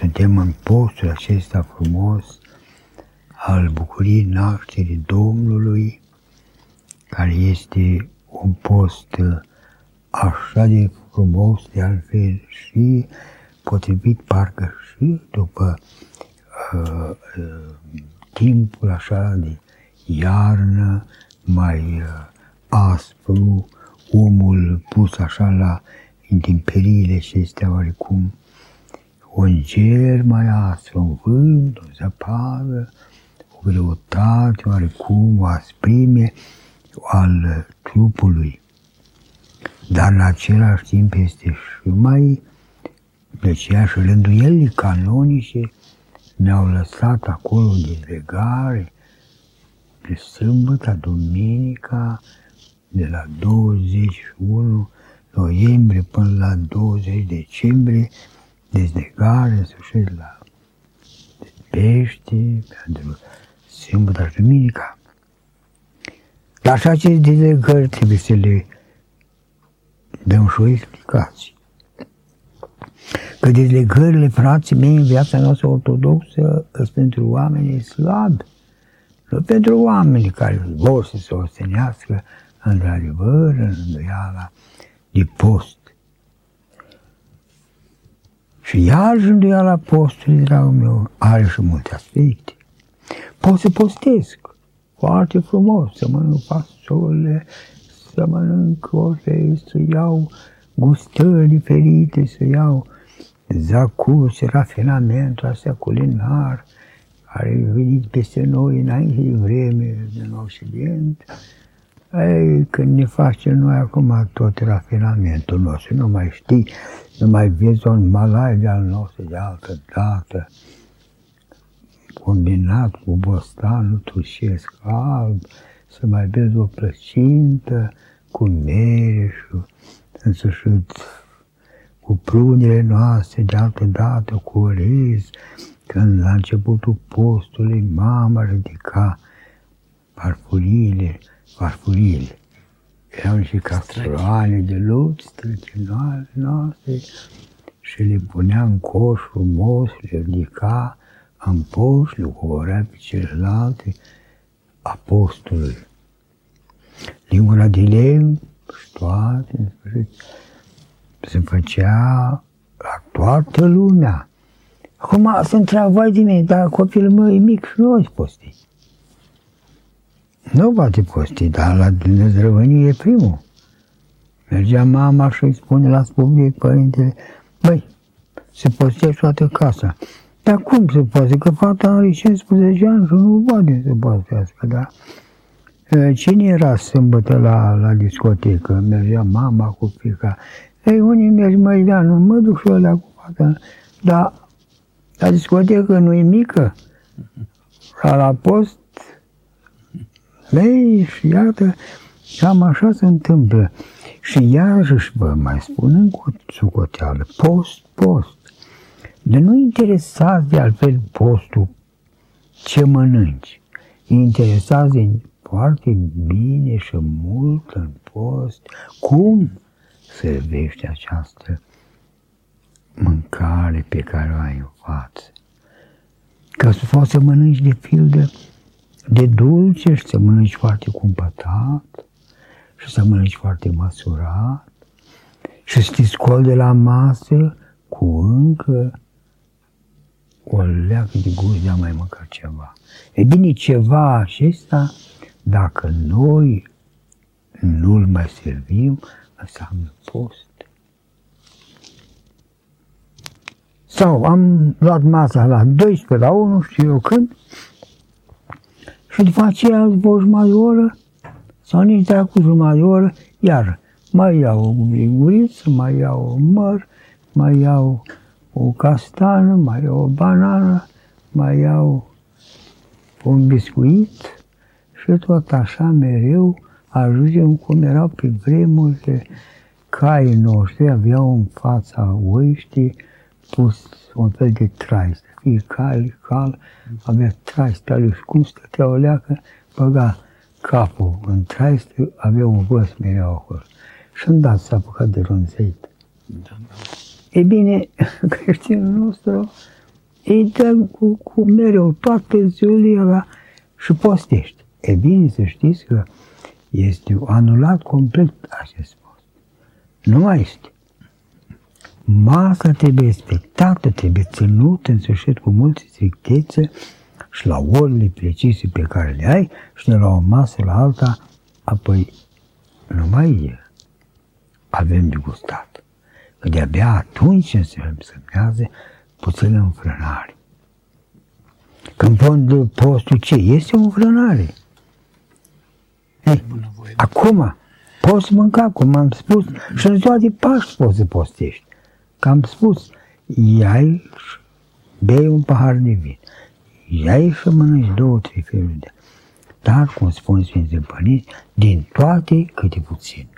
suntem în postul acesta frumos al bucuriei nașterii Domnului, care este un post așa de frumos, de altfel și potrivit parcă și după uh, uh, timpul așa de iarnă, mai uh, aspru, omul pus așa la intemperiile acestea oarecum, un ger mai aspru, un vânt, o zăpadă, o greutate, oarecum, o asprime al trupului. Dar în același timp este și mai plăcea și rânduielile canonice ne-au lăsat acolo de legare, de sâmbătă, duminica, de la 21 noiembrie până la 20 decembrie, dezlegare, în sfârșit la pește, pentru sâmbătă și duminica. Dar și aceste dezlegări trebuie să le dăm și o explicație. Că dezlegările, frații mei, în viața noastră ortodoxă, sunt pentru oamenii slabi, nu pentru oamenii care vor să se ostenească într-adevăr în îndoiala de post. Și iar și îndoiala postului, dragul meu, are și multe aspecte. Pot să postesc foarte frumos, să mănânc fasole, să mănânc orei, să iau gustări diferite, să iau zacuse, rafinamentul astea culinar, care a venit peste noi înainte de vreme din Occident. Ei, când ne facem noi acum tot rafinamentul nostru, nu mai știi, nu mai vezi un malai de al nostru de altă dată, combinat cu bostanul tușesc alb, să mai vezi o plăcintă cu mere și însușit cu prunile noastre de altă dată, cu orez, când la începutul postului mama ridica farfuriile, farfuriile. Erau și castroane de lut străchinoare noastre și le punea în coș frumos, le ridica în poș, le coborea pe celelalte apostolului. Lingura de lemn și toate, în sfârșit, se făcea la toată lumea. Acum se întreabă, vai de mine, dar copilul meu e mic și nu o posti. Nu poate posti, dar la dezrăvănie e primul. Mergea mama și îi spune la public părintele, băi, se postește toată casa. Dar cum se poate? Că fata are 15 ani și nu poate să postească, da? Cine era sâmbătă la, la discotecă? Mergea mama cu fica. Ei, unii merg mai da, nu mă duc și ăla cu fata. Dar la discotecă nu e mică. La, la post, lei și iată, cam așa se întâmplă. Și iarăși vă mai spun în sucoteală, post, post. De nu interesați de altfel postul ce mănânci. Interesați foarte bine și mult în post cum servește această mâncare pe care o ai în față. Că să poți să mănânci de pildă de dulce și să mănânci foarte cumpătat și să mănânci foarte măsurat și să te scoli de la masă cu încă o leacă de gust de a mai mânca ceva. E bine, ceva acesta, dacă noi nu-l mai servim, înseamnă post. Sau am luat masa la 12, la 1, știu eu când, și după aceea, după o jumătate de oră, sau nici cu jumătate de oră, iar mai iau o linguriță, mai iau o măr, mai iau o castană, mai iau o banană, mai iau un biscuit și tot așa mereu ajungem cum erau pe vremuri caii noștri aveau în fața oiștii pus un fel de trai, să fie cal, cal, avea trai, stălu și cum stătea o leacă, băga capul în trai, avea un văs mereu acolo. Și îmi dat s-a apucat de ronzeit. Da, da. E bine, creștinul nostru îi dă cu, cu mereu toată ziua și postește. E bine să știți că este anulat complet acest post. Nu mai este. Masa trebuie respectată, trebuie ținută în sfârșit cu multă strictețe și la orele precise pe care le ai și de la o masă la alta, apoi nu mai avem de gustat. Că de-abia atunci se semnează puțină înfrânare. Când pun postul ce? Este o înfrânare. Ei, acum poți mânca, cum am spus, și în ziua de Paști poți să postești. Că am spus, iai bei un pahar de vin, iai și mănânci două, trei feluri de dar, cum spun Sfinții Părinți, din toate câte puțin.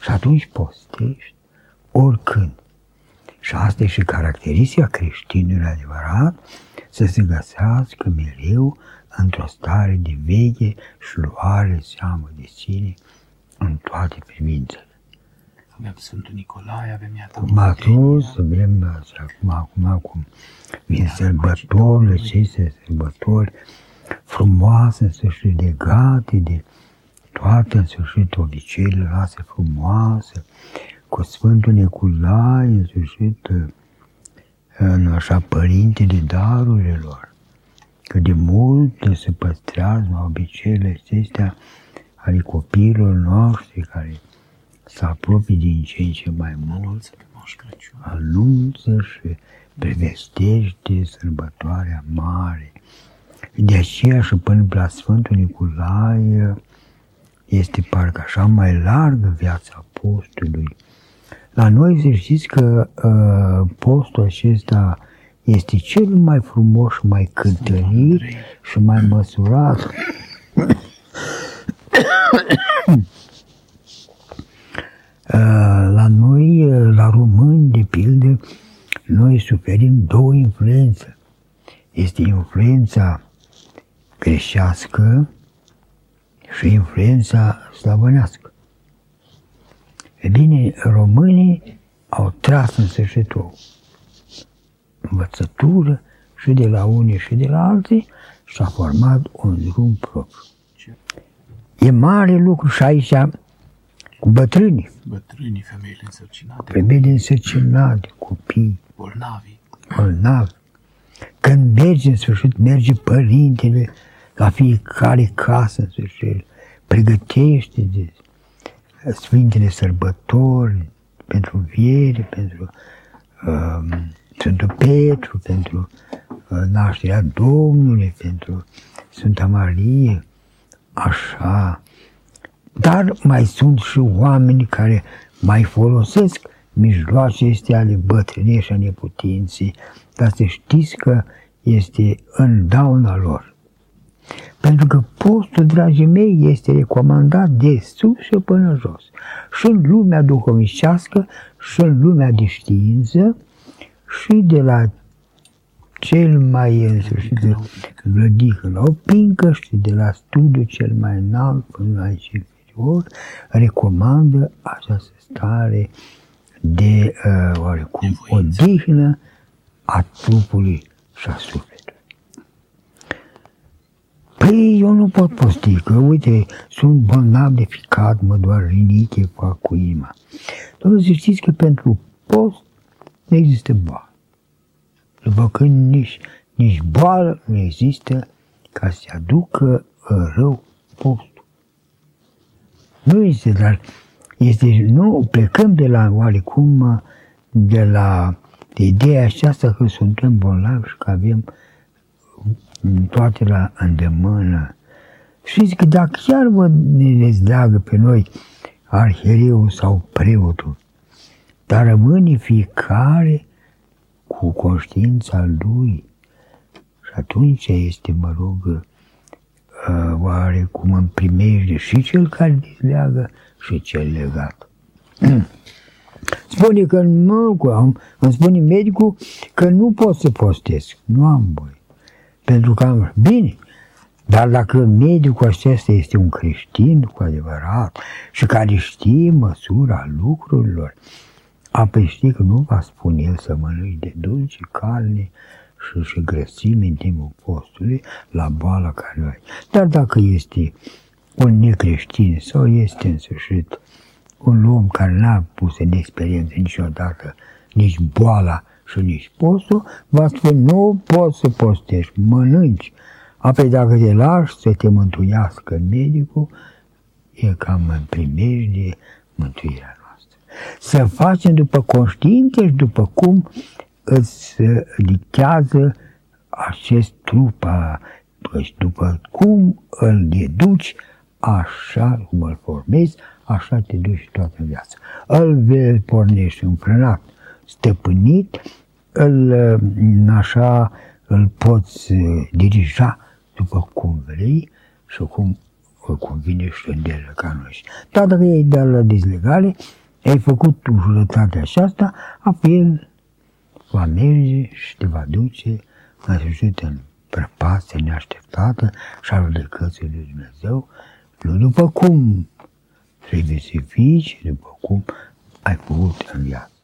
Și atunci postești oricând. Și asta e și caracteristica creștinului adevărat, să se găsească mereu într-o stare de veche și luare seamă de sine în toate privințele. Avem Sfântul Nicolae, avem iată Cum atunci, avem acum, acum, acum, vin sărbătorile, aceste sărbători frumoase, în sfârșit legate de toate, în sfârșit, obiceiurile noastre frumoase, cu Sfântul Nicolae, în sfârșit, în așa părintele darurilor, că de mult se păstrează obiceiurile acestea ale copiilor noștri care se apropie din ce în ce mai mult, anunță și prevestește sărbătoarea mare. De aceea și până la Sfântul Nicolae este parcă așa mai largă viața postului, la noi să știți că uh, postul acesta este cel mai frumos și mai cântărit și mai măsurat. Uh, la noi, uh, la români, de pildă, noi suferim două influențe. Este influența greșească și influența slavănească. E bine, românii au tras în sfârșit o învățătură și de la unii și de la alții și a format un drum propriu. E mare lucru și aici cu bătrânii. Bătrânii, femeile însărcinate. Femeile însărcinate, copii. Bolnavi. Bolnavi. Când merge în sfârșit, merge părintele la fiecare casă în sfârșit, pregătește de Sfintele Sărbători, pentru viere, pentru uh, Sfântul Petru, pentru uh, nașterea Domnului, pentru Sfânta Marie, așa. Dar mai sunt și oameni care mai folosesc mijloace este ale bătrânii și a neputinții, dar să știți că este în dauna lor. Pentru că postul, dragii mei, este recomandat de sus și până jos. Și în lumea duhovnicească, și în lumea de știință, și de la cel mai în sfârșit de vlădică la o pincă și de la studiu cel mai înalt până la cel inferior, recomandă această stare de uh, oarecum odihnă a trupului și a sufletului. Păi eu nu pot posti, că uite, sunt bolnav de ficat, mă doar riniche, fac cu inima. Domnul, să știți că pentru post nu există boală. După când nici, nici boală nu există ca să aducă rău postul. Nu este, dar este, nu, plecăm de la oarecum, de la de ideea aceasta că suntem bolnavi și că avem toate la îndemână. Știți că dacă chiar vă ne dezleagă pe noi arhiereu sau preotul, dar rămâne fiecare cu conștiința lui. Și atunci este, mă rog, uh, oare cum îmi primește și cel care dezleagă și cel legat. Spune că mă, îmi spune medicul că nu pot să postesc, nu am voie. Pentru că am... Bine, dar dacă medicul acesta este un creștin cu adevărat și care știe măsura lucrurilor, apoi știi că nu va spune el să mănânci de dulce, carne și, și grăsime în timpul postului la boala care o ai. Dar dacă este un necreștin sau este în sfârșit un om care n-a pus în experiență niciodată nici boala și nici postul, va spune, nu poți să postești, mănânci. Apoi dacă te lași să te mântuiască medicul, e cam în primejdie mântuirea noastră. Să facem după conștiință și după cum îți dictează acest trup, deci după cum îl educi, așa cum îl formezi, așa te duci toată viața. Îl vei pornești înfrânat, stăpânit, îl, așa îl poți dirija după cum vrei și cum îl convine și în ca noi. Dar dacă ei de la dezlegare, ai făcut jurătatea aceasta, apoi el va merge și te va duce în sfârșit în prăpastie neașteptată și al judecății lui Dumnezeu, nu după cum trebuie să fii, ci după cum ai făcut în viață.